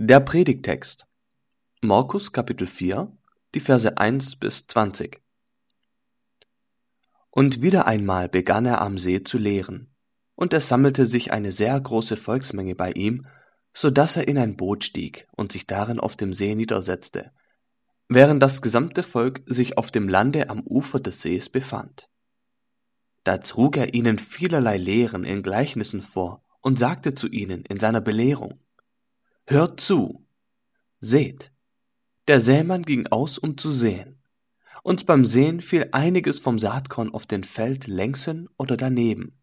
Der Predigtext Markus Kapitel 4, die Verse 1 bis 20 Und wieder einmal begann er am See zu lehren, und es sammelte sich eine sehr große Volksmenge bei ihm, so dass er in ein Boot stieg und sich darin auf dem See niedersetzte, während das gesamte Volk sich auf dem Lande am Ufer des Sees befand. Da trug er ihnen vielerlei Lehren in Gleichnissen vor und sagte zu ihnen in seiner Belehrung, Hört zu, seht, der Sämann ging aus, um zu säen, und beim Säen fiel einiges vom Saatkorn auf den Feld längsen oder daneben.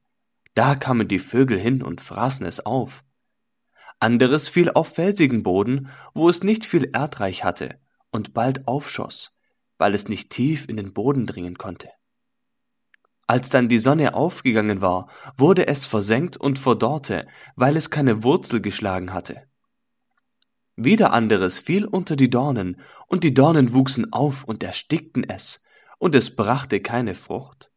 Da kamen die Vögel hin und fraßen es auf. Anderes fiel auf felsigen Boden, wo es nicht viel Erdreich hatte und bald aufschoss, weil es nicht tief in den Boden dringen konnte. Als dann die Sonne aufgegangen war, wurde es versenkt und verdorrte, weil es keine Wurzel geschlagen hatte. Wieder anderes fiel unter die Dornen, und die Dornen wuchsen auf und erstickten es, und es brachte keine Frucht.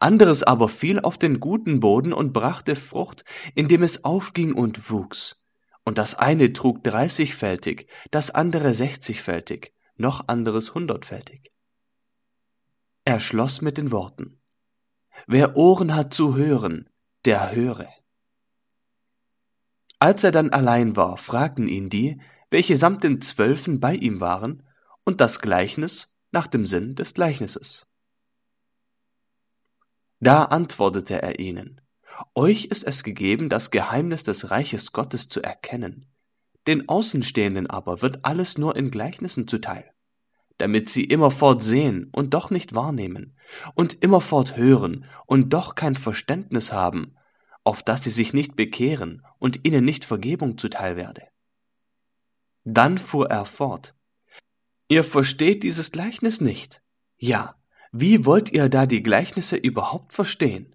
Anderes aber fiel auf den guten Boden und brachte Frucht, indem es aufging und wuchs. Und das eine trug dreißigfältig, das andere sechzigfältig, noch anderes hundertfältig. Er schloss mit den Worten Wer Ohren hat zu hören, der höre. Als er dann allein war, fragten ihn die, welche samt den Zwölfen bei ihm waren, und das Gleichnis nach dem Sinn des Gleichnisses. Da antwortete er ihnen, Euch ist es gegeben, das Geheimnis des Reiches Gottes zu erkennen, den Außenstehenden aber wird alles nur in Gleichnissen zuteil damit sie immerfort sehen und doch nicht wahrnehmen, und immerfort hören und doch kein Verständnis haben, auf dass sie sich nicht bekehren und ihnen nicht Vergebung zuteil werde. Dann fuhr er fort. Ihr versteht dieses Gleichnis nicht. Ja, wie wollt ihr da die Gleichnisse überhaupt verstehen?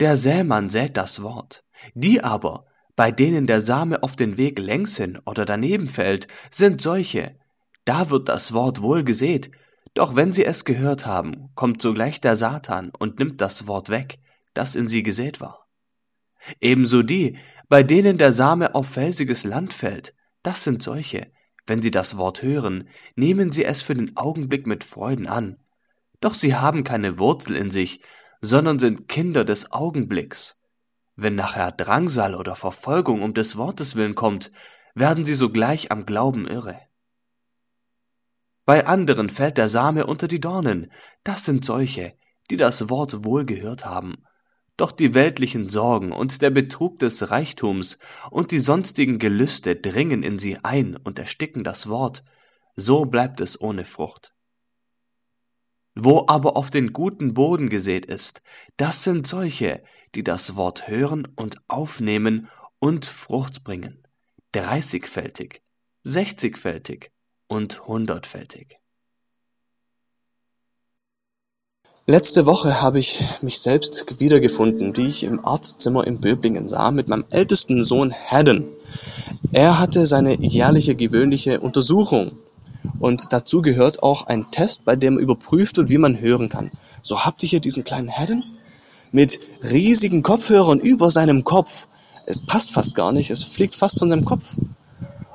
Der Sämann sät das Wort, die aber, bei denen der Same auf den Weg längs hin oder daneben fällt, sind solche, da wird das Wort wohl gesät, doch wenn sie es gehört haben, kommt sogleich der Satan und nimmt das Wort weg, das in sie gesät war. Ebenso die, bei denen der Same auf felsiges Land fällt, das sind solche, wenn sie das Wort hören, nehmen sie es für den Augenblick mit Freuden an. Doch sie haben keine Wurzel in sich, sondern sind Kinder des Augenblicks. Wenn nachher Drangsal oder Verfolgung um des Wortes willen kommt, werden sie sogleich am Glauben irre. Bei anderen fällt der Same unter die Dornen, das sind solche, die das Wort wohl gehört haben. Doch die weltlichen Sorgen und der Betrug des Reichtums und die sonstigen Gelüste dringen in sie ein und ersticken das Wort, so bleibt es ohne Frucht. Wo aber auf den guten Boden gesät ist, das sind solche, die das Wort hören und aufnehmen und Frucht bringen, dreißigfältig, sechzigfältig und hundertfältig. Letzte Woche habe ich mich selbst wiedergefunden, wie ich im Arztzimmer in Böblingen sah, mit meinem ältesten Sohn Haddon. Er hatte seine jährliche gewöhnliche Untersuchung. Und dazu gehört auch ein Test, bei dem überprüft wird, wie man hören kann. So habt ihr hier diesen kleinen Haddon mit riesigen Kopfhörern über seinem Kopf. Es passt fast gar nicht, es fliegt fast von seinem Kopf.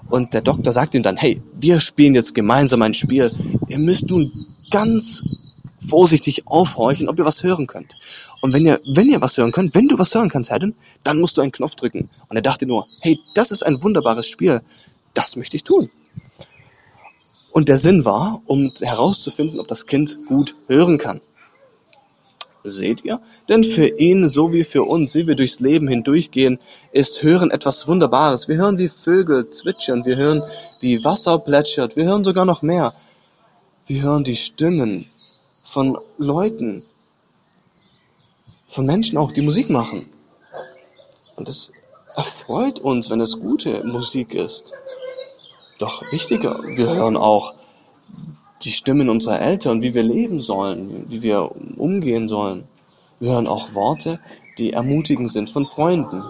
Und der Doktor sagt ihm dann, hey, wir spielen jetzt gemeinsam ein Spiel. Ihr müsst nun ganz vorsichtig aufhorchen, ob ihr was hören könnt. Und wenn ihr, wenn ihr was hören könnt, wenn du was hören kannst, Adam, dann musst du einen Knopf drücken. Und er dachte nur, hey, das ist ein wunderbares Spiel. Das möchte ich tun. Und der Sinn war, um herauszufinden, ob das Kind gut hören kann. Seht ihr? Denn für ihn, so wie für uns, wie wir durchs Leben hindurchgehen, ist Hören etwas Wunderbares. Wir hören, wie Vögel zwitschern, wir hören, wie Wasser plätschert, wir hören sogar noch mehr. Wir hören die Stimmen von Leuten, von Menschen auch, die Musik machen. Und es erfreut uns, wenn es gute Musik ist. Doch wichtiger, wir hören auch die Stimmen unserer Eltern, wie wir leben sollen, wie wir umgehen sollen. Wir hören auch Worte, die ermutigend sind von Freunden.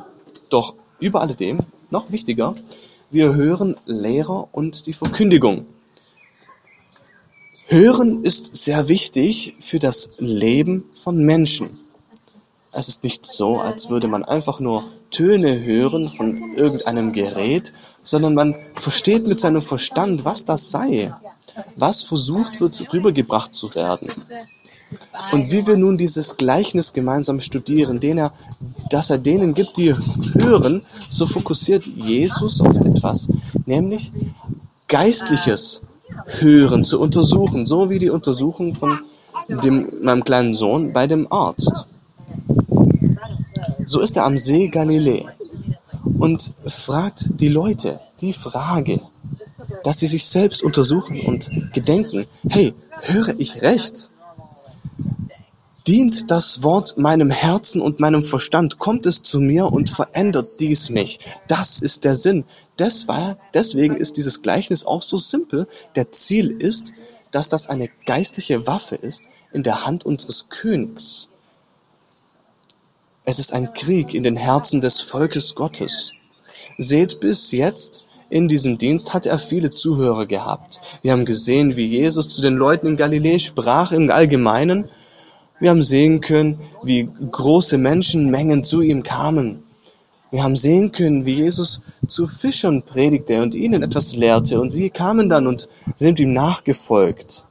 Doch über alledem, noch wichtiger, wir hören Lehrer und die Verkündigung. Hören ist sehr wichtig für das Leben von Menschen. Es ist nicht so, als würde man einfach nur Töne hören von irgendeinem Gerät, sondern man versteht mit seinem Verstand, was das sei, was versucht wird, rübergebracht zu werden. Und wie wir nun dieses Gleichnis gemeinsam studieren, den er, dass er denen gibt, die hören, so fokussiert Jesus auf etwas, nämlich Geistliches Hören zu untersuchen, so wie die Untersuchung von dem, meinem kleinen Sohn bei dem Arzt. So ist er am See Galiläa und fragt die Leute die Frage, dass sie sich selbst untersuchen und gedenken, hey, höre ich recht? Dient das Wort meinem Herzen und meinem Verstand, kommt es zu mir und verändert dies mich. Das ist der Sinn. Deswegen ist dieses Gleichnis auch so simpel. Der Ziel ist, dass das eine geistliche Waffe ist in der Hand unseres Königs. Es ist ein Krieg in den Herzen des Volkes Gottes. Seht bis jetzt, in diesem Dienst hat er viele Zuhörer gehabt. Wir haben gesehen, wie Jesus zu den Leuten in Galiläa sprach im Allgemeinen. Wir haben sehen können, wie große Menschenmengen zu ihm kamen. Wir haben sehen können, wie Jesus zu Fischern predigte und ihnen etwas lehrte. Und sie kamen dann und sind ihm nachgefolgt.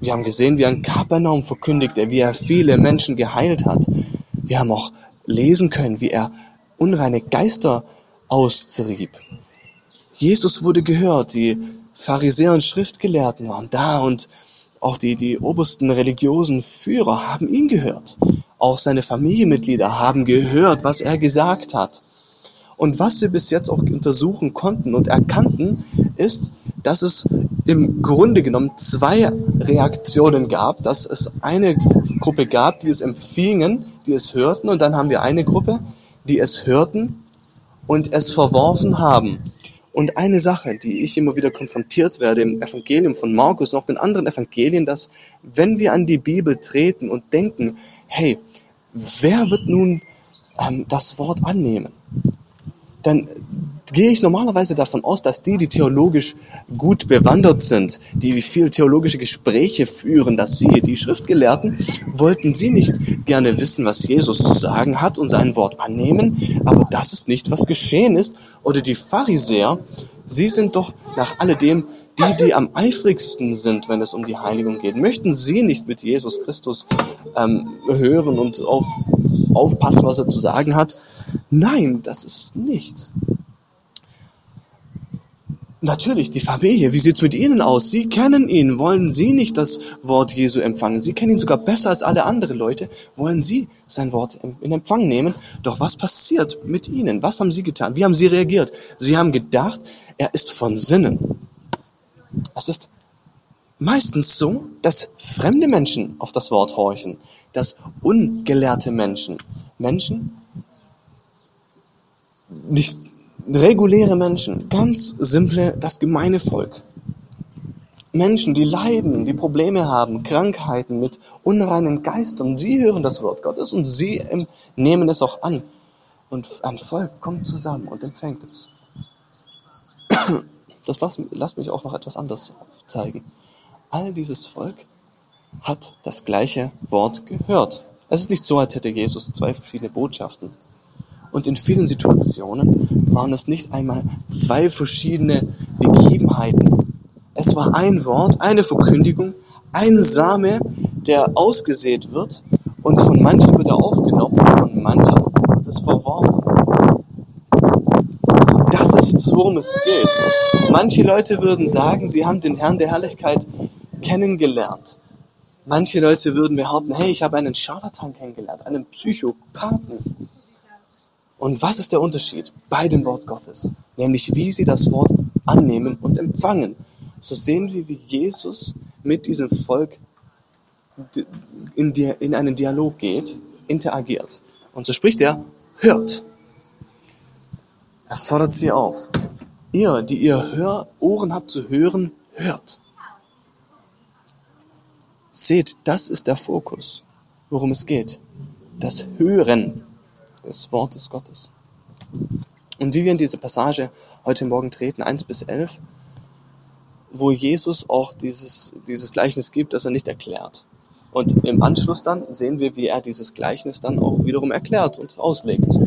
Wir haben gesehen, wie er in Kapernaum verkündigte, wie er viele Menschen geheilt hat. Wir haben auch lesen können, wie er unreine Geister austrieb. Jesus wurde gehört, die Pharisäer und Schriftgelehrten waren da und auch die, die obersten religiösen Führer haben ihn gehört. Auch seine Familienmitglieder haben gehört, was er gesagt hat. Und was sie bis jetzt auch untersuchen konnten und erkannten, ist, dass es im Grunde genommen zwei Reaktionen gab, dass es eine Gruppe gab, die es empfingen, die es hörten, und dann haben wir eine Gruppe, die es hörten und es verworfen haben. Und eine Sache, die ich immer wieder konfrontiert werde im Evangelium von Markus und auch den anderen Evangelien, dass wenn wir an die Bibel treten und denken, hey, wer wird nun ähm, das Wort annehmen? Dann gehe ich normalerweise davon aus, dass die, die theologisch gut bewandert sind, die viel theologische Gespräche führen, dass sie, die Schriftgelehrten, wollten sie nicht gerne wissen, was Jesus zu sagen hat und sein Wort annehmen, aber das ist nicht, was geschehen ist. Oder die Pharisäer, sie sind doch nach alledem die, die am eifrigsten sind, wenn es um die Heiligung geht. Möchten sie nicht mit Jesus Christus ähm, hören und auf, aufpassen, was er zu sagen hat? Nein, das ist nicht. Natürlich, die Familie, wie sieht's mit Ihnen aus? Sie kennen ihn, wollen Sie nicht das Wort Jesu empfangen? Sie kennen ihn sogar besser als alle anderen Leute. Wollen Sie sein Wort in Empfang nehmen? Doch was passiert mit Ihnen? Was haben Sie getan? Wie haben Sie reagiert? Sie haben gedacht, er ist von Sinnen. Es ist meistens so, dass fremde Menschen auf das Wort horchen, dass ungelehrte Menschen, Menschen, nicht reguläre Menschen, ganz simple, das gemeine Volk. Menschen, die leiden, die Probleme haben, Krankheiten mit unreinen Geistern, sie hören das Wort Gottes und sie nehmen es auch an. Und ein Volk kommt zusammen und empfängt es. Das lasst, lasst mich auch noch etwas anderes zeigen. All dieses Volk hat das gleiche Wort gehört. Es ist nicht so, als hätte Jesus zwei verschiedene Botschaften und in vielen Situationen waren es nicht einmal zwei verschiedene Begebenheiten. Es war ein Wort, eine Verkündigung, ein Same, der ausgesät wird und von manchen wird er aufgenommen und von manchen wird es verworfen. Das ist, worum es geht. Manche Leute würden sagen, sie haben den Herrn der Herrlichkeit kennengelernt. Manche Leute würden behaupten, hey, ich habe einen Scharlatan kennengelernt, einen Psychopathen. Und was ist der Unterschied bei dem Wort Gottes? Nämlich wie sie das Wort annehmen und empfangen. So sehen wir, wie Jesus mit diesem Volk in, die, in einen Dialog geht, interagiert. Und so spricht er, hört. Er fordert sie auf. Ihr, die ihr Hör Ohren habt zu hören, hört. Seht, das ist der Fokus, worum es geht. Das Hören des Wortes Gottes. Und wie wir in diese Passage heute Morgen treten, 1 bis 11, wo Jesus auch dieses, dieses Gleichnis gibt, das er nicht erklärt. Und im Anschluss dann sehen wir, wie er dieses Gleichnis dann auch wiederum erklärt und auslegt.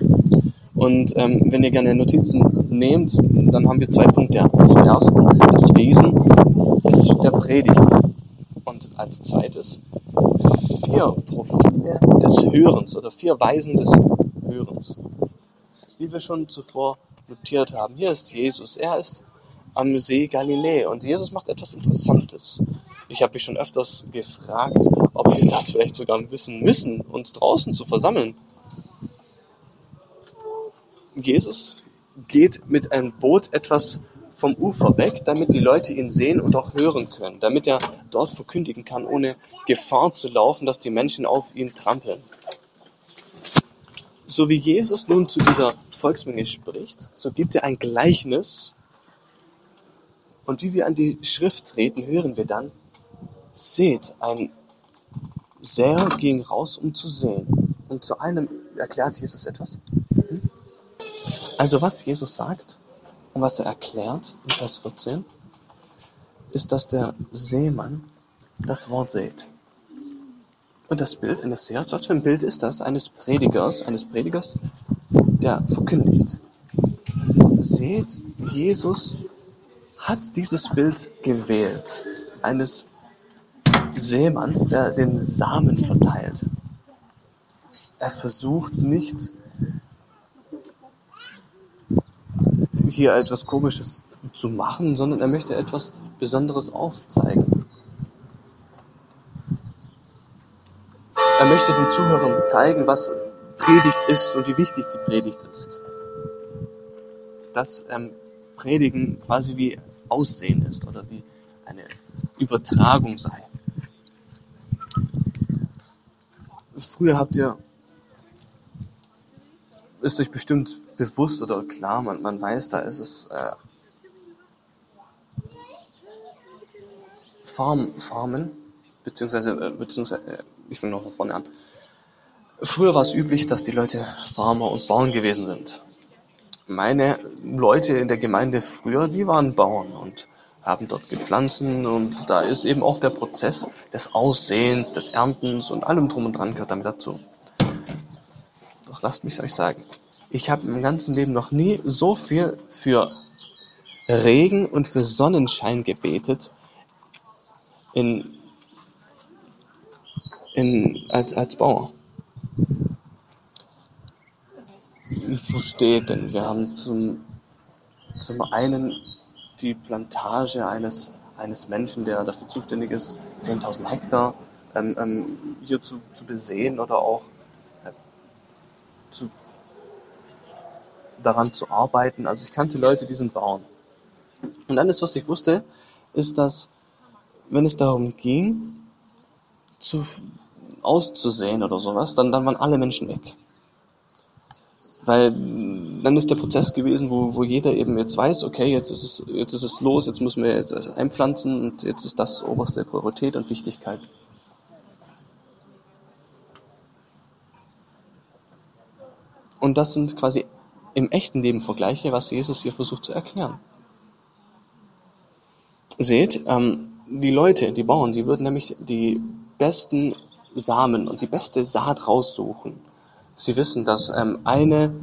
Und ähm, wenn ihr gerne Notizen nehmt, dann haben wir zwei Punkte. Zuerst das Wesen des, der Predigt und als zweites vier Profile des Hörens oder vier Weisen des Hörens. Wie wir schon zuvor notiert haben, hier ist Jesus. Er ist am See Galiläa und Jesus macht etwas Interessantes. Ich habe mich schon öfters gefragt, ob wir das vielleicht sogar wissen müssen, uns draußen zu versammeln. Jesus geht mit einem Boot etwas vom Ufer weg, damit die Leute ihn sehen und auch hören können, damit er dort verkündigen kann, ohne Gefahr zu laufen, dass die Menschen auf ihn trampeln. So wie Jesus nun zu dieser Volksmenge spricht, so gibt er ein Gleichnis. Und wie wir an die Schrift treten, hören wir dann, seht, ein Säer ging raus, um zu sehen. Und zu einem erklärt Jesus etwas. Also was Jesus sagt und was er erklärt in Vers 14, ist, dass der Seemann das Wort sät. Und das Bild eines Sehers, was für ein Bild ist das? Eines Predigers, eines Predigers, der verkündigt. Seht, Jesus hat dieses Bild gewählt, eines Seemanns, der den Samen verteilt. Er versucht nicht, hier etwas Komisches zu machen, sondern er möchte etwas Besonderes aufzeigen. Er möchte den Zuhörern zeigen, was Predigt ist und wie wichtig die Predigt ist. Dass ähm, Predigen quasi wie Aussehen ist oder wie eine Übertragung sei. Früher habt ihr, ist euch bestimmt bewusst oder klar, man, man weiß, da ist es äh, Farm, Farmen, beziehungsweise, äh, beziehungsweise äh, ich fange noch von vorne an. Früher war es üblich, dass die Leute Farmer und Bauern gewesen sind. Meine Leute in der Gemeinde früher, die waren Bauern und haben dort gepflanzt und da ist eben auch der Prozess des Aussehens, des Erntens und allem drum und dran gehört damit dazu. Doch lasst mich euch sagen, ich habe im ganzen Leben noch nie so viel für Regen und für Sonnenschein gebetet in, in, als, als Bauer. Wo steht denn? Wir haben zum, zum einen die Plantage eines, eines Menschen, der dafür zuständig ist, 10.000 Hektar ähm, ähm, hier zu, zu besehen oder auch äh, zu, daran zu arbeiten. Also ich kannte Leute, die sind Bauern. Und alles, was ich wusste, ist, dass wenn es darum ging, zu, auszusehen oder sowas, dann, dann waren alle Menschen weg. Weil dann ist der Prozess gewesen, wo, wo jeder eben jetzt weiß, okay, jetzt ist es, jetzt ist es los, jetzt müssen wir jetzt einpflanzen und jetzt ist das oberste Priorität und Wichtigkeit. Und das sind quasi im echten Leben Vergleiche, was Jesus hier versucht zu erklären. Seht, ähm, die Leute, die Bauern, die würden nämlich die besten Samen und die beste Saat raussuchen. Sie wissen, dass ähm, eine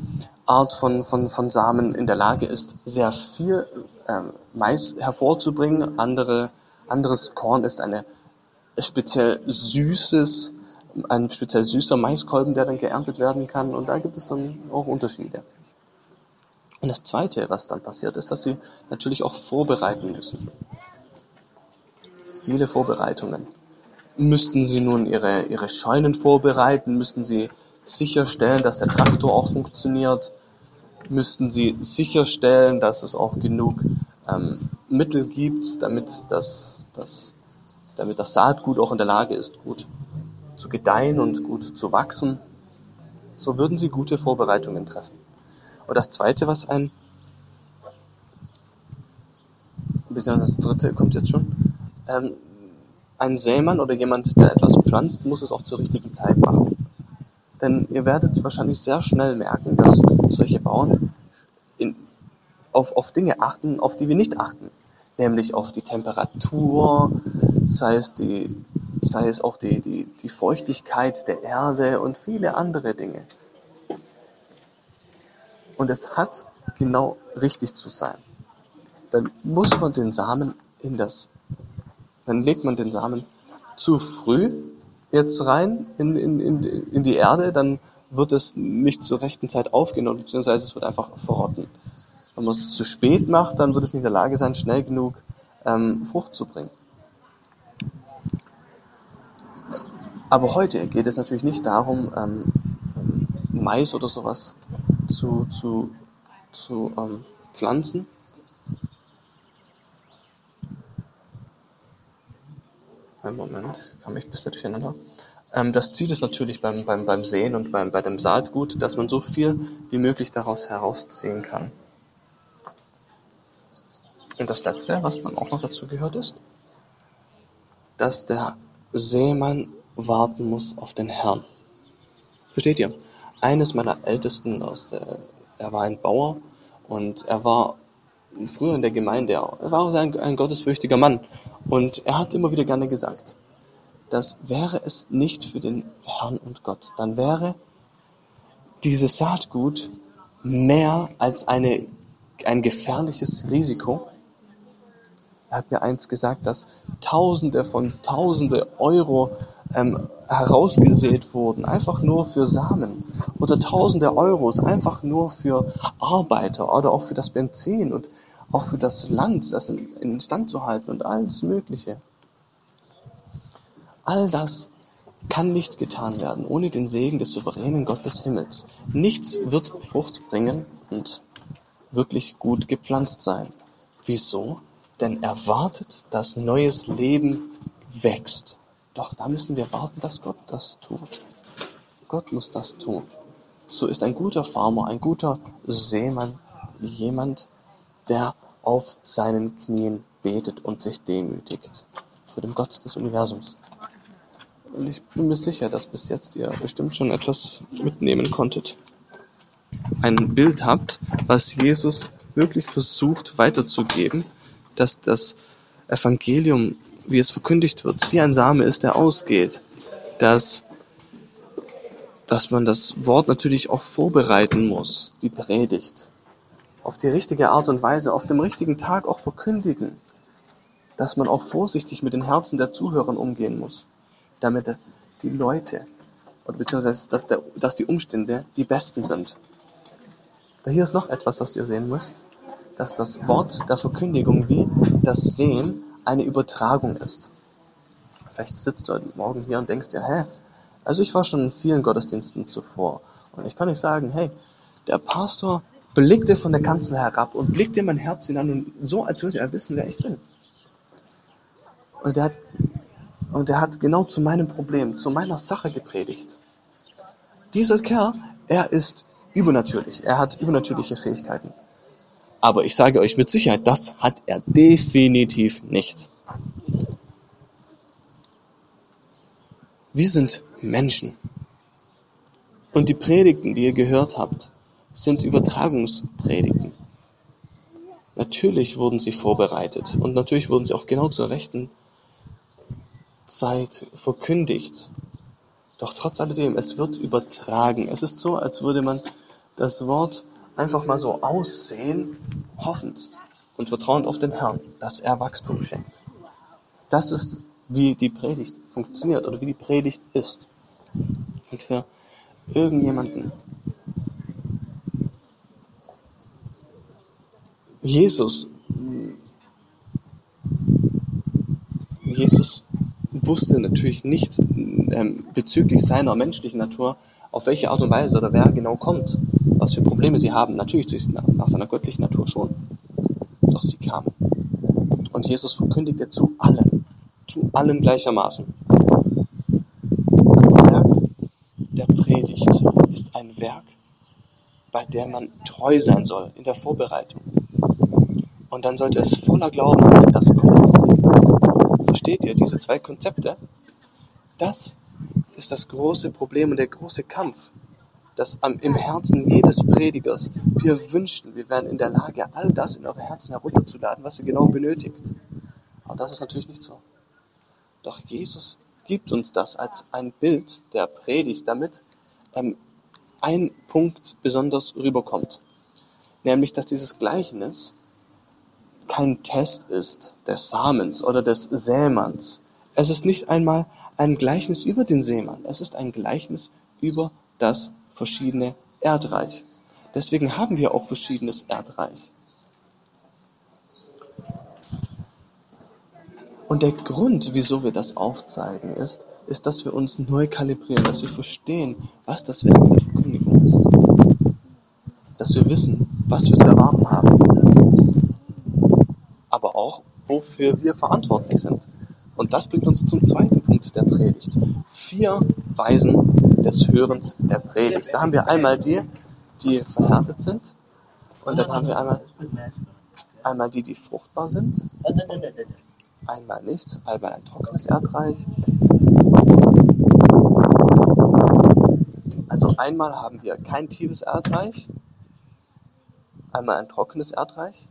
Art von, von, von Samen in der Lage ist, sehr viel ähm, Mais hervorzubringen. Andere, anderes Korn ist eine speziell süßes, ein speziell süßer Maiskolben, der dann geerntet werden kann. Und da gibt es dann auch Unterschiede. Und das Zweite, was dann passiert, ist, dass sie natürlich auch vorbereiten müssen. Viele Vorbereitungen. Müssten sie nun ihre, ihre Scheunen vorbereiten? Müssten sie sicherstellen, dass der Traktor auch funktioniert? Müssten sie sicherstellen, dass es auch genug ähm, Mittel gibt, damit das, das, damit das Saatgut auch in der Lage ist, gut zu gedeihen und gut zu wachsen? So würden sie gute Vorbereitungen treffen. Und das Zweite, was ein, beziehungsweise das Dritte kommt jetzt schon, ähm, ein Sämann oder jemand, der etwas pflanzt, muss es auch zur richtigen Zeit machen. Denn ihr werdet wahrscheinlich sehr schnell merken, dass solche Bauern in, auf, auf Dinge achten, auf die wir nicht achten. Nämlich auf die Temperatur, das heißt die, sei es auch die, die, die Feuchtigkeit der Erde und viele andere Dinge. Und es hat genau richtig zu sein. Dann muss man den Samen in das, dann legt man den Samen zu früh jetzt rein in, in, in, in die Erde, dann wird es nicht zur rechten Zeit aufgenommen, beziehungsweise es wird einfach verrotten. Wenn man es zu spät macht, dann wird es nicht in der Lage sein, schnell genug ähm, Frucht zu bringen. Aber heute geht es natürlich nicht darum, ähm, ähm, Mais oder sowas zu, zu, zu ähm, pflanzen. Einen Moment, kann mich ein bisschen durcheinander. Ähm, das Ziel ist natürlich beim, beim, beim Sehen und beim, bei dem Saatgut, dass man so viel wie möglich daraus herausziehen kann. Und das Letzte, was dann auch noch dazu gehört, ist, dass der Seemann warten muss auf den Herrn. Versteht ihr? Eines meiner Ältesten aus der, er war ein Bauer und er war früher in der Gemeinde, er war auch ein, ein gottesfürchtiger Mann. Und er hat immer wieder gerne gesagt, dass wäre es nicht für den Herrn und Gott, dann wäre dieses Saatgut mehr als eine, ein gefährliches Risiko. Er hat mir eins gesagt, dass Tausende von Tausende Euro ähm, herausgesät wurden, einfach nur für Samen. Oder Tausende Euros einfach nur für Arbeiter oder auch für das Benzin. Und auch für das Land, das in, in Stand zu halten und alles Mögliche. All das kann nicht getan werden ohne den Segen des souveränen Gott des Himmels. Nichts wird Frucht bringen und wirklich gut gepflanzt sein. Wieso? Denn er wartet, dass neues Leben wächst. Doch da müssen wir warten, dass Gott das tut. Gott muss das tun. So ist ein guter Farmer, ein guter Seemann jemand, der auf seinen Knien betet und sich demütigt für den Gott des Universums. Und ich bin mir sicher, dass bis jetzt ihr bestimmt schon etwas mitnehmen konntet. Ein Bild habt, was Jesus wirklich versucht weiterzugeben, dass das Evangelium, wie es verkündigt wird, wie ein Same ist, der ausgeht, dass, dass man das Wort natürlich auch vorbereiten muss, die Predigt, auf die richtige Art und Weise, auf dem richtigen Tag auch verkündigen, dass man auch vorsichtig mit den Herzen der Zuhörer umgehen muss damit die Leute beziehungsweise dass, der, dass die Umstände die besten sind. Da hier ist noch etwas, was ihr sehen müsst, dass das Wort der Verkündigung wie das Sehen eine Übertragung ist. Vielleicht sitzt du heute Morgen hier und denkst dir, hä, also ich war schon in vielen Gottesdiensten zuvor und ich kann euch sagen, hey, der Pastor blickte von der Kanzel herab und blickte in mein Herz hinein und so, als würde er wissen, wer ich bin. Und er hat und er hat genau zu meinem Problem, zu meiner Sache gepredigt. Dieser Kerl, er ist übernatürlich. Er hat übernatürliche Fähigkeiten. Aber ich sage euch mit Sicherheit, das hat er definitiv nicht. Wir sind Menschen. Und die Predigten, die ihr gehört habt, sind Übertragungspredigten. Natürlich wurden sie vorbereitet und natürlich wurden sie auch genau zur rechten Zeit verkündigt. Doch trotz alledem, es wird übertragen. Es ist so, als würde man das Wort einfach mal so aussehen, hoffend und vertrauend auf den Herrn, dass er Wachstum schenkt. Das ist, wie die Predigt funktioniert oder wie die Predigt ist. Und für irgendjemanden, Jesus, Jesus wusste natürlich nicht ähm, bezüglich seiner menschlichen Natur, auf welche Art und Weise oder wer genau kommt, was für Probleme sie haben. Natürlich nach, seiner göttlichen Natur schon. Doch sie kamen. Und Jesus verkündigte zu allen, zu allen gleichermaßen. Das Werk der Predigt ist ein Werk, bei dem man treu sein soll in der Vorbereitung. Und dann sollte es voller Glauben sein, dass Gott es segnet Versteht ihr diese zwei Konzepte? Das ist das große Problem und der große Kampf, das im Herzen jedes Predigers wir wünschen, wir wären in der Lage, all das in eure Herzen herunterzuladen, was ihr genau benötigt. Aber das ist natürlich nicht so. Doch Jesus gibt uns das als ein Bild der Predigt, damit ähm, ein Punkt besonders rüberkommt. Nämlich, dass dieses Gleichnis kein Test ist des Samens oder des Sämanns. Es ist nicht einmal ein Gleichnis über den Seemann. Es ist ein Gleichnis über das verschiedene Erdreich. Deswegen haben wir auch verschiedenes Erdreich. Und der Grund, wieso wir das aufzeigen, ist, ist, dass wir uns neu kalibrieren, dass wir verstehen, was das Werk der Verkündigung ist. Dass wir wissen, was wir zu erwarten haben. Wofür wir verantwortlich sind. Und das bringt uns zum zweiten Punkt der Predigt. Vier Weisen des Hörens der Predigt. Da haben wir einmal die, die verhärtet sind. Und dann haben wir einmal, einmal die, die fruchtbar sind einmal nicht, einmal ein trockenes Erdreich. Also einmal haben wir kein tiefes Erdreich, einmal ein trockenes Erdreich.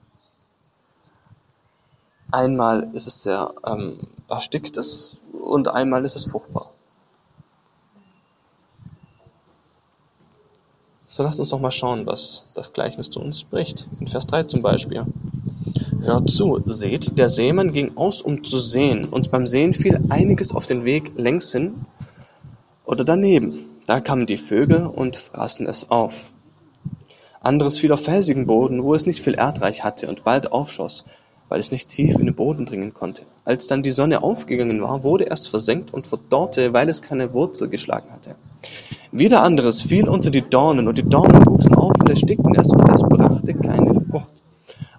Einmal ist es sehr ähm, erstickt und einmal ist es fruchtbar. So lasst uns doch mal schauen, was das Gleichnis zu uns spricht. In Vers 3 zum Beispiel. Hört zu, seht, der Seemann ging aus, um zu sehen, und beim Sehen fiel einiges auf den Weg längs hin oder daneben. Da kamen die Vögel und fraßen es auf. Anderes fiel auf felsigen Boden, wo es nicht viel Erdreich hatte und bald aufschoss, weil es nicht tief in den Boden dringen konnte. Als dann die Sonne aufgegangen war, wurde es versenkt und verdorrte, weil es keine Wurzel geschlagen hatte. Wieder anderes fiel unter die Dornen, und die Dornen wuchsen auf und erstickten es, und es brachte keine Frucht.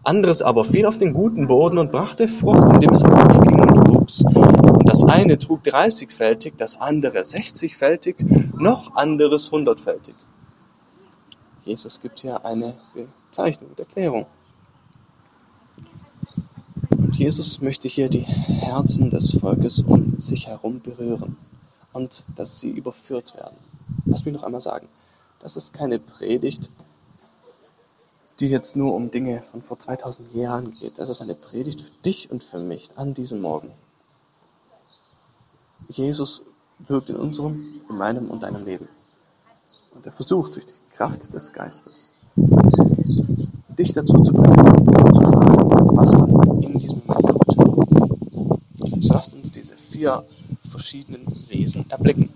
Anderes aber fiel auf den guten Boden und brachte Frucht, indem es aufging und wuchs. Und das eine trug dreißigfältig, das andere sechzigfältig, noch anderes hundertfältig. Jesus gibt hier eine Bezeichnung und Erklärung. Jesus möchte hier die Herzen des Volkes um sich herum berühren und dass sie überführt werden. Lass mich noch einmal sagen, das ist keine Predigt, die jetzt nur um Dinge von vor 2000 Jahren geht. Das ist eine Predigt für dich und für mich an diesem Morgen. Jesus wirkt in unserem, in meinem und deinem Leben. Und er versucht durch die Kraft des Geistes, dich dazu zu bringen, zu fragen, was man in diesem lasst uns diese vier verschiedenen Wesen erblicken.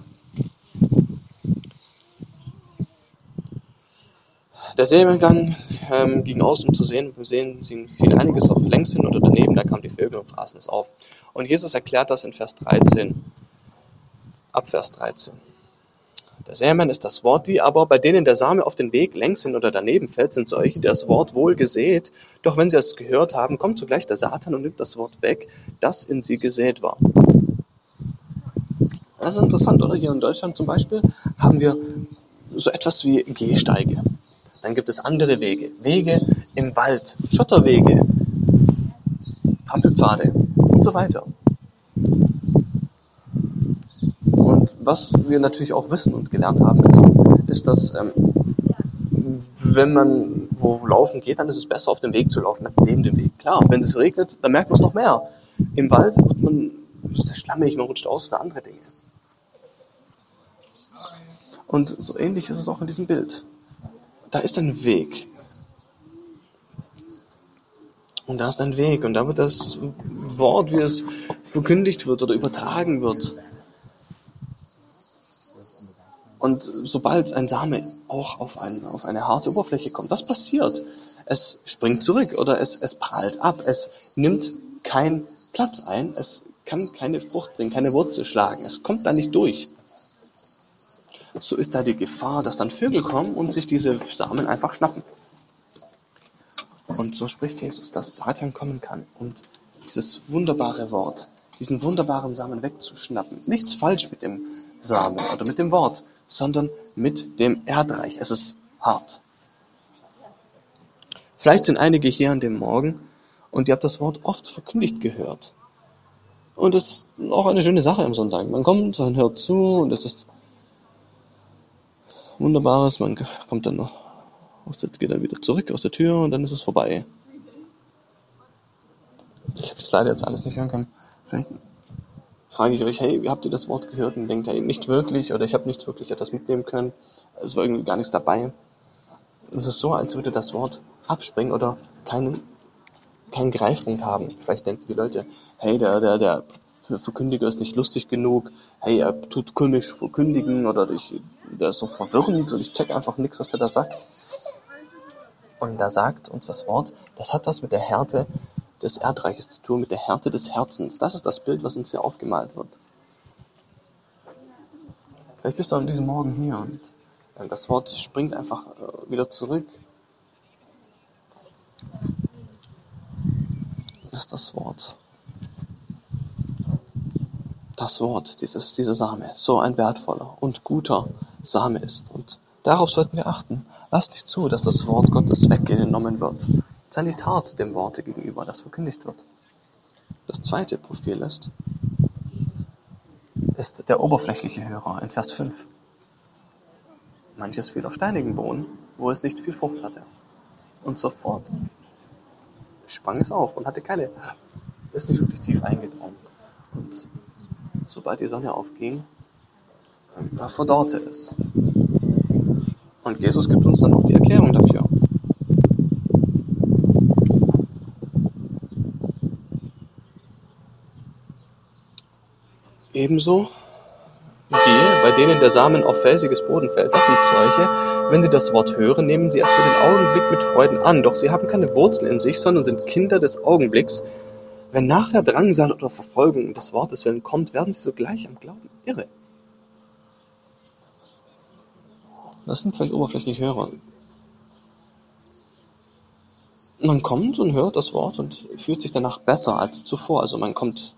Der Seemann ähm, ging aus, um zu sehen. Wir sehen sie fiel einiges auf längs hin oder daneben, da kamen die Vögel und fraßen es auf. Und Jesus erklärt das in Vers 13, ab Vers 13. Der Sämann ist das Wort, die aber, bei denen der Same auf den Weg längs hin oder daneben fällt, sind solche, die das Wort wohl gesät, doch wenn sie es gehört haben, kommt zugleich der Satan und nimmt das Wort weg, das in sie gesät war. Das ist interessant, oder? Hier in Deutschland zum Beispiel haben wir so etwas wie Gehsteige. Dann gibt es andere Wege. Wege im Wald, Schotterwege, Pampelpfade und so weiter. Und was wir natürlich auch wissen und gelernt haben, ist, ist dass ähm, wenn man wo laufen geht, dann ist es besser, auf dem Weg zu laufen, als neben dem Weg. Klar, wenn es regnet, dann merkt man es noch mehr. Im Wald wird man, ist es schlammig, man rutscht aus oder andere Dinge. Und so ähnlich ist es auch in diesem Bild da ist ein Weg. Und da ist ein Weg und da wird das Wort, wie es verkündigt wird oder übertragen wird. Und sobald ein Same auch auf, ein, auf eine harte Oberfläche kommt, was passiert? Es springt zurück oder es, es prallt ab, es nimmt keinen Platz ein, es kann keine Frucht bringen, keine Wurzel schlagen, es kommt da nicht durch so ist da die Gefahr, dass dann Vögel kommen und sich diese Samen einfach schnappen. Und so spricht Jesus, dass Satan kommen kann und dieses wunderbare Wort, diesen wunderbaren Samen wegzuschnappen. Nichts falsch mit dem Samen oder mit dem Wort, sondern mit dem Erdreich. Es ist hart. Vielleicht sind einige hier an dem Morgen und ihr habt das Wort oft verkündigt gehört. Und das ist auch eine schöne Sache am Sonntag. Man kommt und hört zu und es ist Wunderbares. Man kommt dann noch, geht dann wieder zurück aus der Tür und dann ist es vorbei. Ich habe das leider jetzt alles nicht hören können. Vielleicht frage ich euch, hey, habt ihr das Wort gehört? Und denkt, hey, nicht wirklich oder ich habe nicht wirklich etwas mitnehmen können. Es war irgendwie gar nichts dabei. Es ist so, als würde das Wort abspringen oder keinen, keinen Greifpunkt haben. Vielleicht denken die Leute, hey, der, der, der Verkündiger ist nicht lustig genug, hey, er tut komisch verkündigen oder ich, der ist so verwirrend und ich check einfach nichts, was der da sagt. Und da sagt uns das Wort, das hat was mit der Härte des Erdreiches zu tun, mit der Härte des Herzens. Das ist das Bild, was uns hier aufgemalt wird. Vielleicht bist du an diesem Morgen hier und das Wort springt einfach äh, wieder zurück. Das ist das Wort. Das Wort, dieses, dieser Same, so ein wertvoller und guter Same ist. Und darauf sollten wir achten. Lass nicht zu, dass das Wort Gottes weggenommen wird. Sei nicht hart dem Worte gegenüber, das verkündigt wird. Das zweite Profil ist, ist der oberflächliche Hörer in Vers 5. Manches fiel auf steinigen Boden, wo es nicht viel Frucht hatte. Und sofort sprang es auf und hatte keine, ist nicht wirklich tief eingedrungen. Und sobald die Sonne aufging, da verdorrte es. Und Jesus gibt uns dann auch die Erklärung dafür. Ebenso die, bei denen der Samen auf felsiges Boden fällt, das sind solche, wenn sie das Wort hören, nehmen sie es für den Augenblick mit Freuden an, doch sie haben keine Wurzeln in sich, sondern sind Kinder des Augenblicks. Wenn nachher Drangsal oder Verfolgung des Wortes willen kommt, werden sie sogleich am Glauben irre. Das sind vielleicht oberflächliche Hörer. Man kommt und hört das Wort und fühlt sich danach besser als zuvor. Also man kommt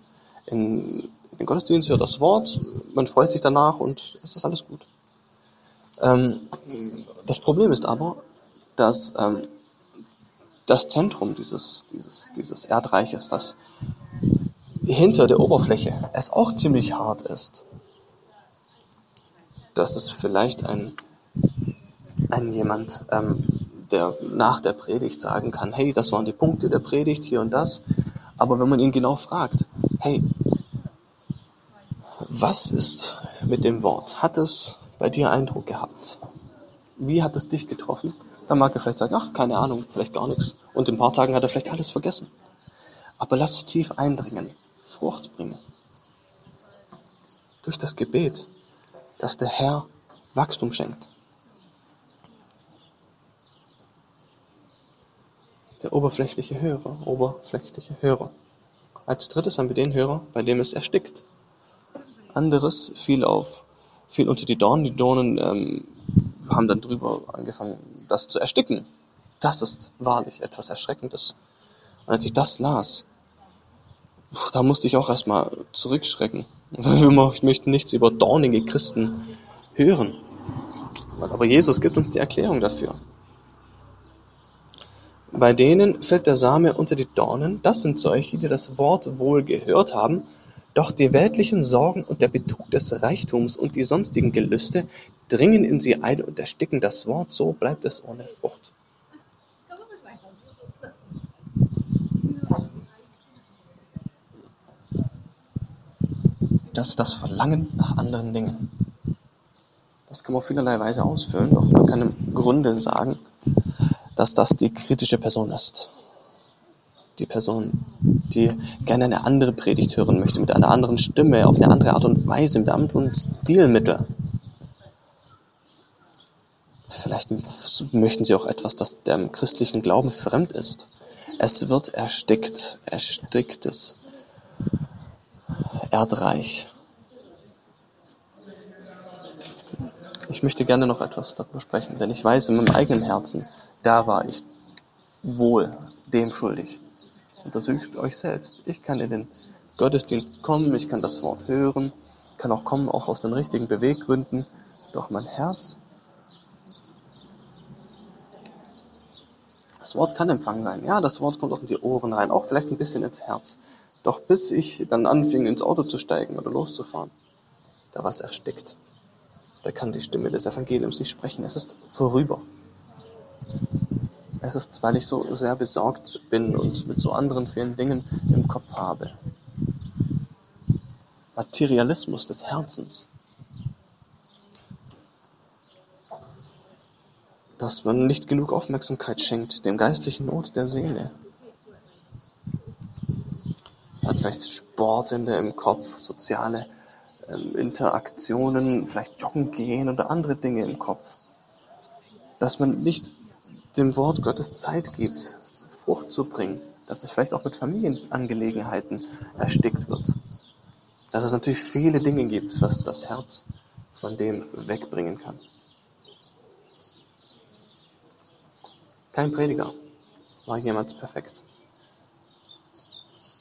in den Gottesdienst, hört das Wort, man freut sich danach und ist alles gut. Ähm, das Problem ist aber, dass ähm, das Zentrum dieses, dieses, dieses Erdreiches, das hinter der Oberfläche, es auch ziemlich hart ist. Dass es vielleicht ein, ein jemand, ähm, der nach der Predigt sagen kann, hey, das waren die Punkte der Predigt, hier und das. Aber wenn man ihn genau fragt, hey, was ist mit dem Wort? Hat es bei dir Eindruck gehabt? Wie hat es dich getroffen? Dann mag er vielleicht sagen, ach, keine Ahnung, vielleicht gar nichts. Und in ein paar Tagen hat er vielleicht alles vergessen. Aber lass es tief eindringen, Frucht bringen. Durch das Gebet, dass der Herr Wachstum schenkt. Der oberflächliche Hörer, oberflächliche Hörer. Als drittes haben wir den Hörer, bei dem es erstickt anderes fiel auf, fiel unter die Dornen. Die Dornen ähm, haben dann drüber angefangen, das zu ersticken. Das ist wahrlich etwas Erschreckendes. Und als ich das las, da musste ich auch erstmal zurückschrecken. Wir möchten nichts über dornige Christen hören. Aber Jesus gibt uns die Erklärung dafür. Bei denen fällt der Same unter die Dornen. Das sind solche, die das Wort wohl gehört haben, doch die weltlichen Sorgen und der Betrug des Reichtums und die sonstigen Gelüste dringen in sie ein und ersticken das Wort, so bleibt es ohne Frucht. Das ist das Verlangen nach anderen Dingen. Das kann man auf vielerlei Weise ausfüllen, doch man kann im Grunde sagen, dass das die kritische Person ist die Person, die gerne eine andere Predigt hören möchte, mit einer anderen Stimme, auf eine andere Art und Weise, mit einem anderen Stilmittel. Vielleicht möchten sie auch etwas, das dem christlichen Glauben fremd ist. Es wird erstickt, ersticktes Erdreich. Ich möchte gerne noch etwas darüber sprechen, denn ich weiß in meinem eigenen Herzen, da war ich wohl dem schuldig. Untersucht euch selbst. Ich kann in den Gottesdienst kommen, ich kann das Wort hören, kann auch kommen, auch aus den richtigen Beweggründen. Doch mein Herz, das Wort kann Empfang sein. Ja, das Wort kommt auch in die Ohren rein, auch vielleicht ein bisschen ins Herz. Doch bis ich dann anfing, ins Auto zu steigen oder loszufahren, da war es erstickt. Da kann die Stimme des Evangeliums nicht sprechen. Es ist vorüber. Es ist, weil ich so sehr besorgt bin und mit so anderen vielen Dingen im Kopf habe. Materialismus des Herzens. Dass man nicht genug Aufmerksamkeit schenkt dem geistlichen Not der Seele. Hat vielleicht Sportende im Kopf, soziale ähm, Interaktionen, vielleicht joggen gehen oder andere Dinge im Kopf. Dass man nicht dem Wort Gottes Zeit gibt, Frucht zu bringen, dass es vielleicht auch mit Familienangelegenheiten erstickt wird. Dass es natürlich viele Dinge gibt, was das Herz von dem wegbringen kann. Kein Prediger war jemals perfekt.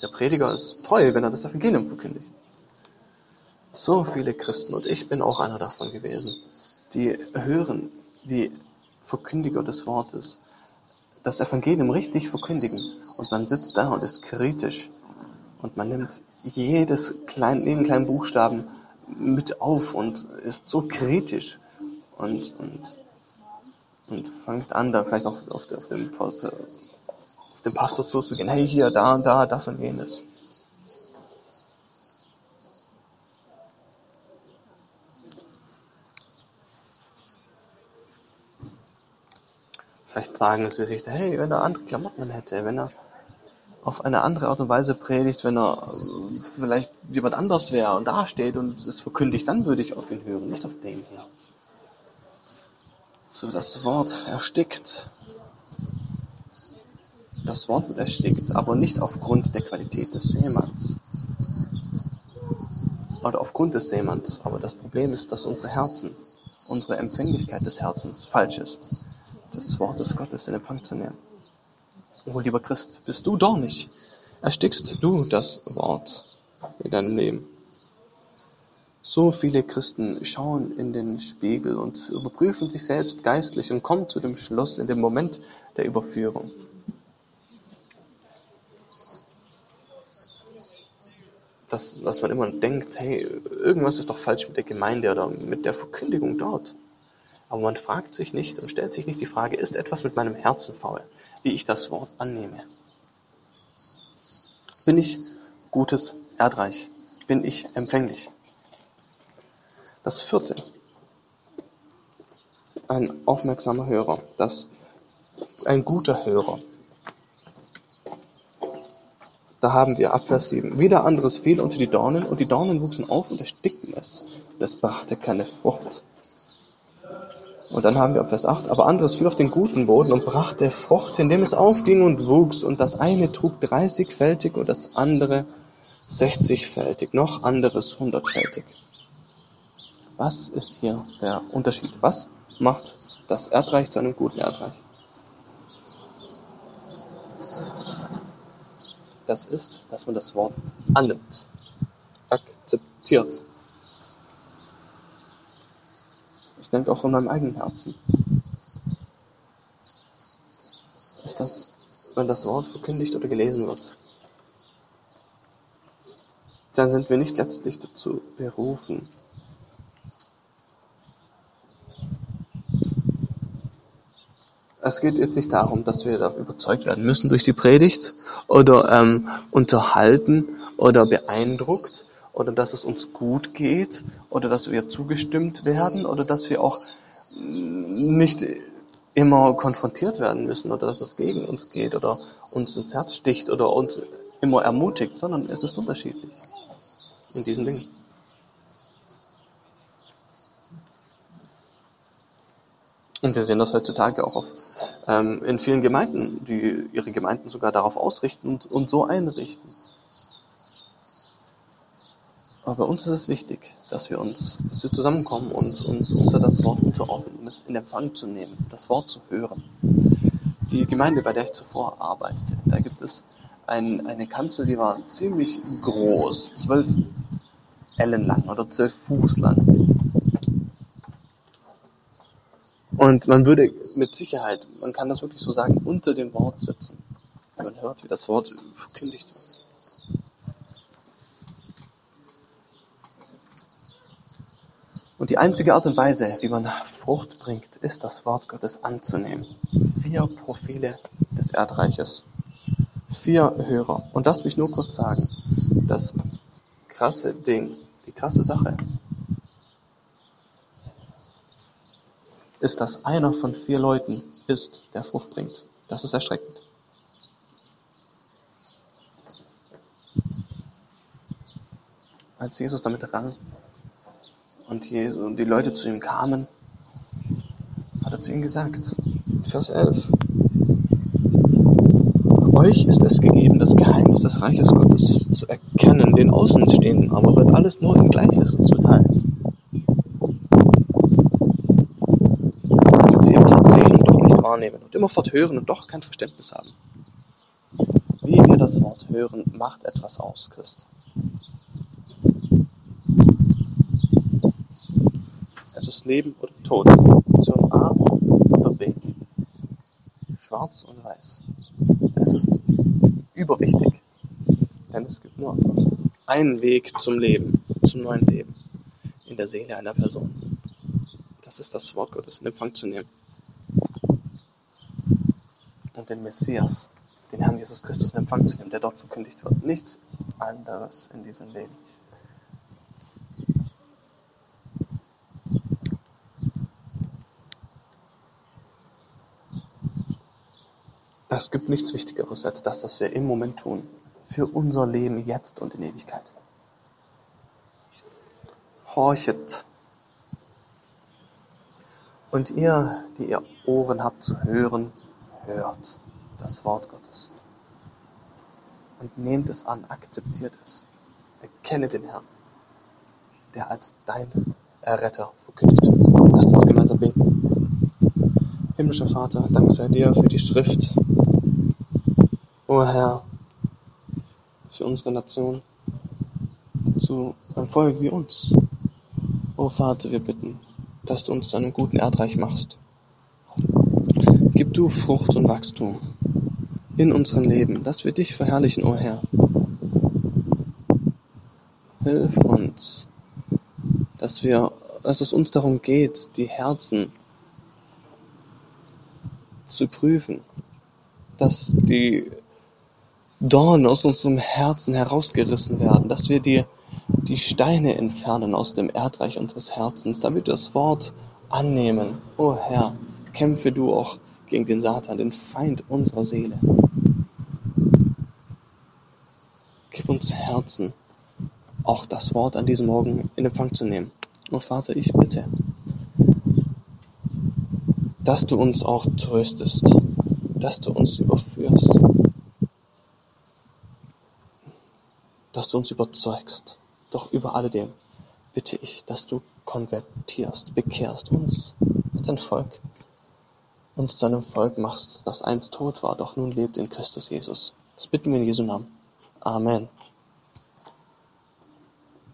Der Prediger ist toll, wenn er das Evangelium verkündigt. So viele Christen, und ich bin auch einer davon gewesen, die hören die Verkündiger des Wortes. Das Evangelium richtig verkündigen. Und man sitzt da und ist kritisch. Und man nimmt jedes klein, jeden kleinen Buchstaben mit auf und ist so kritisch und, und, und fängt an, da vielleicht auch auf, auf, den, auf den Pastor zuzugehen, hey, hier, da und da, das und jenes. Vielleicht sagen sie sich, hey, wenn er andere Klamotten hätte, wenn er auf eine andere Art und Weise predigt, wenn er äh, vielleicht jemand anders wäre und dasteht und es verkündigt, dann würde ich auf ihn hören, nicht auf den hier. So das Wort erstickt. Das Wort wird erstickt, aber nicht aufgrund der Qualität des Seemanns. Oder aufgrund des Seemanns. Aber das Problem ist, dass unsere Herzen, unsere Empfänglichkeit des Herzens falsch ist des Wortes Gottes in Empfang zu nehmen. Oh, lieber Christ, bist du dornig? Erstickst du das Wort in deinem Leben? So viele Christen schauen in den Spiegel und überprüfen sich selbst geistlich und kommen zu dem Schluss in dem Moment der Überführung. Dass, dass man immer denkt, hey, irgendwas ist doch falsch mit der Gemeinde oder mit der Verkündigung dort. Aber man fragt sich nicht und stellt sich nicht die Frage, ist etwas mit meinem Herzen faul, wie ich das Wort annehme? Bin ich gutes Erdreich? Bin ich empfänglich? Das vierte, ein aufmerksamer Hörer, das ein guter Hörer. Da haben wir ab Vers 7. Wieder anderes fiel unter die Dornen, und die Dornen wuchsen auf und erstickten es, und es brachte keine Frucht. Und dann haben wir ab Vers 8, aber anderes fiel auf den guten Boden und brachte Frucht, indem es aufging und wuchs. Und das eine trug dreißigfältig und das andere sechzigfältig, noch anderes hundertfältig. Was ist hier der Unterschied? Was macht das Erdreich zu einem guten Erdreich? Das ist, dass man das Wort annimmt, akzeptiert, denke auch in meinem eigenen Herzen. Ist das, wenn das Wort verkündigt oder gelesen wird, dann sind wir nicht letztlich dazu berufen, es geht jetzt nicht darum, dass wir da überzeugt werden müssen durch die Predigt oder ähm, unterhalten oder beeindruckt, oder dass es uns gut geht oder dass wir zugestimmt werden oder dass wir auch nicht immer konfrontiert werden müssen oder dass es gegen uns geht oder uns ins Herz sticht oder uns immer ermutigt, sondern es ist unterschiedlich in diesen Dingen. Und wir sehen das heutzutage auch auf, ähm, in vielen Gemeinden, die ihre Gemeinden sogar darauf ausrichten und, und so einrichten. Aber bei uns ist es wichtig, dass wir uns, dass wir zusammenkommen und uns unter das Wort unterordnen, um es in Empfang zu nehmen, das Wort zu hören. Die Gemeinde, bei der ich zuvor arbeitete, da gibt es ein, eine Kanzel, die war ziemlich groß, zwölf Ellen lang oder zwölf Fuß lang. Und man würde mit Sicherheit, man kann das wirklich so sagen, unter dem Wort sitzen. Man hört, wie das Wort verkündigt wird. Und die einzige Art und Weise, wie man Frucht bringt, ist das Wort Gottes anzunehmen. Vier Profile des Erdreiches. Vier Hörer. Und das will ich nur kurz sagen. Das krasse Ding krasse Sache ist, dass einer von vier Leuten ist, der Frucht bringt. Das ist erschreckend. Als Jesus damit rang und die Leute zu ihm kamen, hat er zu ihnen gesagt, Vers 11, euch ist es gegeben, das Geheimnis des Reiches Gottes zu erkennen, den Außenstehenden aber wird alles nur im Gleichnissen zuteil. Damit sie immer sehen und doch nicht wahrnehmen und immerfort hören und doch kein Verständnis haben. Wie wir das Wort hören, macht etwas aus, Christ. Leben oder Tod, Option A oder B, schwarz und weiß. Es ist überwichtig, denn es gibt nur einen Weg zum Leben, zum neuen Leben in der Seele einer Person. Das ist das Wort Gottes in Empfang zu nehmen. Und den Messias, den Herrn Jesus Christus in Empfang zu nehmen, der dort verkündigt wird. Nichts anderes in diesem Leben. Es gibt nichts Wichtigeres als das, was wir im Moment tun. Für unser Leben jetzt und in Ewigkeit. Horchet. Und ihr, die ihr Ohren habt zu hören, hört das Wort Gottes. Und nehmt es an, akzeptiert es. Erkenne den Herrn, der als dein Erretter verkündigt wird. Lasst uns gemeinsam beten. Himmlischer Vater, Dank sei dir für die Schrift, O Herr, für unsere Nation, zu einem Volk wie uns. O Vater, wir bitten, dass du uns zu einem guten Erdreich machst. Gib du Frucht und Wachstum in unserem Leben, dass wir dich verherrlichen, o Herr. Hilf uns, dass wir, dass es uns darum geht, die Herzen zu prüfen, dass die Dornen aus unserem Herzen herausgerissen werden, dass wir dir die Steine entfernen aus dem Erdreich unseres Herzens, damit wir das Wort annehmen. O Herr, kämpfe du auch gegen den Satan, den Feind unserer Seele. Gib uns Herzen, auch das Wort an diesem Morgen in Empfang zu nehmen. Oh Vater, ich bitte, dass du uns auch tröstest, dass du uns überführst, dass du uns überzeugst. Doch über alledem bitte ich, dass du konvertierst, bekehrst uns als ein Volk und zu einem Volk machst, das einst tot war, doch nun lebt in Christus Jesus. Das bitten wir in Jesu Namen. Amen.